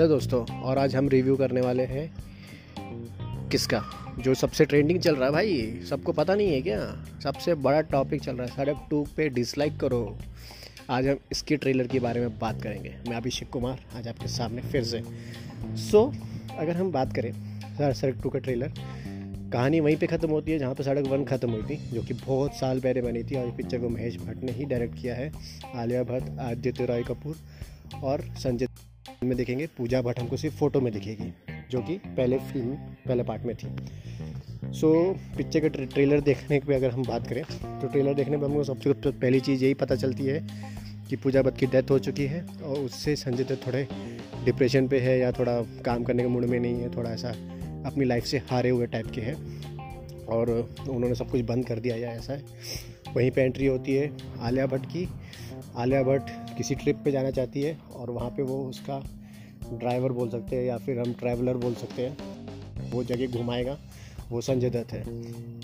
Hello दोस्तों, और आज हम रिव्यू करने वाले हैं किसका? जो सबसे ट्रेंडिंग चल रहा है भाई, सबको पता नहीं है क्या? सबसे बड़ा टॉपिक चल रहा है, सड़क टू पे डिसलाइक करो। आज हम इसके ट्रेलर के बारे में बात करेंगे। मैं अभिषेक कुमार, आज आपके सामने फिर से। सो अगर हम बात करें सड़क टू का ट्रेलर कहानी वहीं पे ख़त्म होती है जहाँ पे सड़क वन ख़त्म हुई थी, जो कि बहुत साल पहले बनी थी, और इस पिक्चर को महेश भट्ट ने ही डायरेक्ट किया है, आलिया भट्ट, आदित्य रॉय कपूर और संजय में देखेंगे पूजा भट्ट हमको सिर्फ़ फ़ोटो में दिखेगी जो कि पहले फ़िल्म पहले पार्ट में थी। सो so, पिक्चर का ट्रेलर देखने पे अगर हम बात करें तो ट्रेलर देखने पे हमको सबसे पहली चीज़ यही पता चलती है कि पूजा भट्ट की डेथ हो चुकी है और उससे संजय दत्त थोड़े डिप्रेशन पे है या थोड़ा काम करने के मूड में नहीं है थोड़ा ऐसा अपनी लाइफ से हारे हुए टाइप के हैं। और उन्होंने सब कुछ बंद कर दिया या ऐसा है। वहीं पे एंट्री होती है आलिया भट्ट की। आलिया भट्ट किसी ट्रिप पे जाना चाहती है और वहाँ पे वो उसका ड्राइवर बोल सकते हैं या फिर हम ट्रैवलर बोल सकते हैं। वो जगह घुमाएगा। वो संजय दत्त है।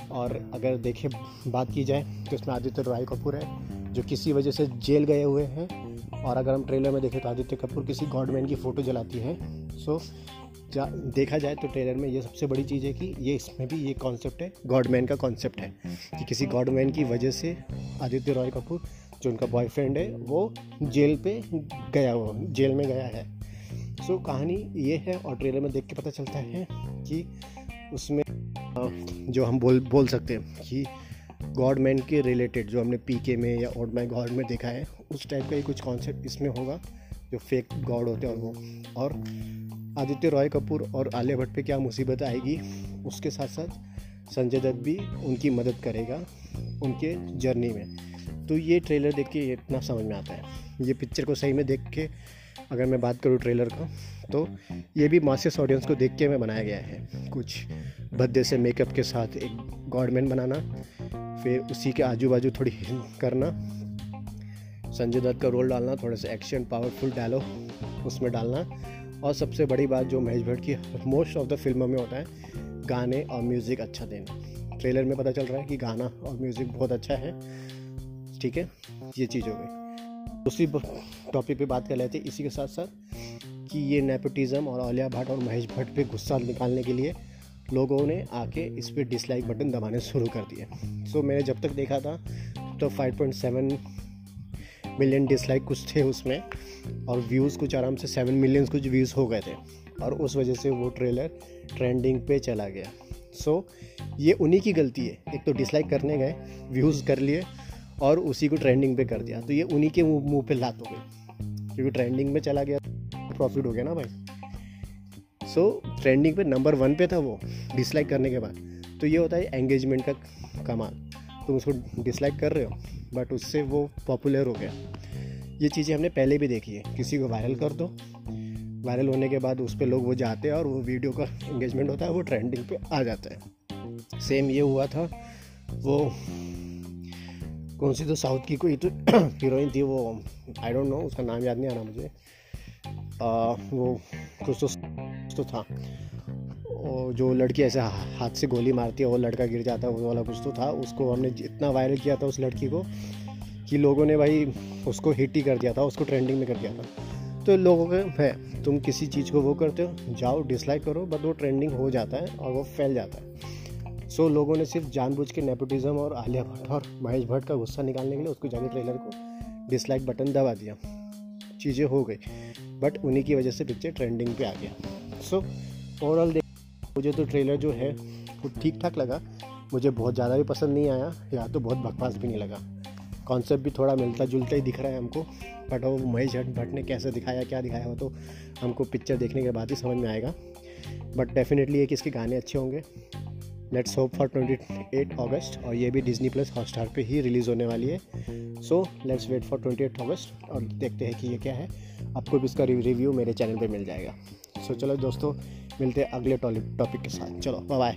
और अगर देखे बात की जाए तो उसमें आदित्य रॉय कपूर है, जो किसी वजह से जेल गए हुए हैं। और अगर हम ट्रेलर में देखें तो आदित्य कपूर किसी गॉडमैन की फ़ोटो जलाती है। सो, जा, देखा जाए तो ट्रेलर में ये सबसे बड़ी चीज़ है कि ये इसमें भी ये कॉन्सेप्ट है, गॉडमैन का कॉन्सेप्ट है कि किसी गॉडमैन की वजह से आदित्य रॉय कपूर जो उनका बॉयफ्रेंड है वो जेल पे गया वो जेल में गया है। सो so, कहानी ये है और ट्रेलर में देख के पता चलता है कि उसमें जो हम बोल बोल सकते हैं कि गॉड मैन के रिलेटेड जो हमने पीके में या ओड माई गॉड में देखा है उस टाइप का ही कुछ कॉन्सेप्ट इसमें होगा जो फेक गॉड होते हैं और वो। और आदित्य रॉय कपूर और आलिया भट्ट पे क्या मुसीबत आएगी उसके साथ साथ संजय दत्त भी उनकी मदद करेगा उनके जर्नी में। तो ये ट्रेलर देख के इतना समझ में आता है। ये पिक्चर को सही में देख के अगर मैं बात करूँ ट्रेलर का तो ये भी मासिस ऑडियंस को देख के में बनाया गया है। कुछ भद्दे से मेकअप के साथ एक गॉडमैन बनाना, फिर उसी के आजू बाजू थोड़ी करना, संजय दत्त का रोल डालना, थोड़ा सा एक्शन पावरफुल डायलॉग उसमें डालना, और सबसे बड़ी बात जो महेश भट्ट की मोस्ट ऑफ़ द फ़िल्मों में होता है, गाने और म्यूज़िक अच्छा देना। ट्रेलर में पता चल रहा है कि गाना और म्यूज़िक बहुत अच्छा है। ठीक है? ये चीज़ हो गई। दूसरी टॉपिक पे बात कर लेते इसी के साथ साथ कि ये नेपोटिज़म और आलिया भट्ट और महेश भट्ट पे गुस्सा निकालने के लिए लोगों ने आके इस पर डिसलाइक बटन दबाने शुरू कर दिए। सो मैंने जब तक देखा था तो 5.7 मिलियन डिसलाइक कुछ थे उसमें और व्यूज़ कुछ आराम से 7 मिलियन कुछ व्यूज़ हो गए थे और उस वजह से वो ट्रेलर ट्रेंडिंग पे चला गया। सो so, ये उन्हीं की गलती है। एक तो डिसलाइक करने गए व्यूज़ कर लिए और उसी को ट्रेंडिंग पे कर दिया। तो ये उन्हीं के मुँह पे लात हो गई। क्योंकि ट्रेंडिंग में चला गया प्रॉफिट हो गया ना भाई। सो ट्रेंडिंग पे नंबर वन पे था वो डिसलाइक करने के बाद। तो ये होता है एंगेजमेंट का कमाल। तुम उसको डिसलाइक कर रहे हो बट उससे वो पॉपुलर हो गया। ये चीज़ें हमने पहले भी देखी है। किसी को वायरल कर दो। वायरल होने के बाद उस पर लोग वो जाते हैं और वो वीडियो का एंगेजमेंट होता है, वो ट्रेंडिंग पे आ जाता है। सेम ये हुआ था, वो कौन सी तो साउथ की कोई तो हीरोइन थी वो आई डोंट नो उसका नाम याद नहीं आ रहा मुझे। आ, वो कुछ तो, तो था। और जो लड़की ऐसे हाथ से गोली मारती है वो लड़का गिर जाता है वो वाला कुछ तो था। उसको हमने इतना वायरल किया था उस लड़की को कि लोगों ने भाई उसको हिट ही कर दिया था उसको ट्रेंडिंग में कर दिया था। तो लोगों का है तुम किसी चीज़ को वो करते हो जाओ डिसलाइक करो बट वो ट्रेंडिंग हो जाता है और वो फैल जाता है। सो लोगों ने सिर्फ़ जानबूझ के नेपोटिज्म और आलिया भट्ट और महेश भट्ट का गुस्सा निकालने के लिए उसको जाके ट्रेलर को डिसलाइक बटन दबा दिया। चीज़ें हो गई बट उन्हीं की वजह से पिक्चर ट्रेंडिंग पे आ गया। सो ओवरऑल देख, मुझे तो ट्रेलर जो है, वो ठीक ठाक लगा। मुझे बहुत ज़्यादा भी पसंद नहीं आया, या तो बहुत बकवास भी नहीं लगा। कॉन्सेप्ट भी थोड़ा मिलता जुलता ही दिख रहा है हमको बट वो महेश भट्ट ने कैसे दिखाया, क्या दिखाया, वो तो हमको पिक्चर देखने के बाद ही समझ में आएगा। बट डेफिनेटली एक इसके गाने अच्छे होंगे? Let's hope for twenty eight August और ये भी डिजनी प्लस हॉट स्टार पर ही रिलीज़ होने वाली है। So let's wait for twenty eight August और देखते हैं कि ये क्या है। आपको भी इसका रिव्यू मेरे चैनल पर मिल जाएगा। सो so, चलो दोस्तों मिलते हैं अगले टॉपिक के साथ। चलो बाय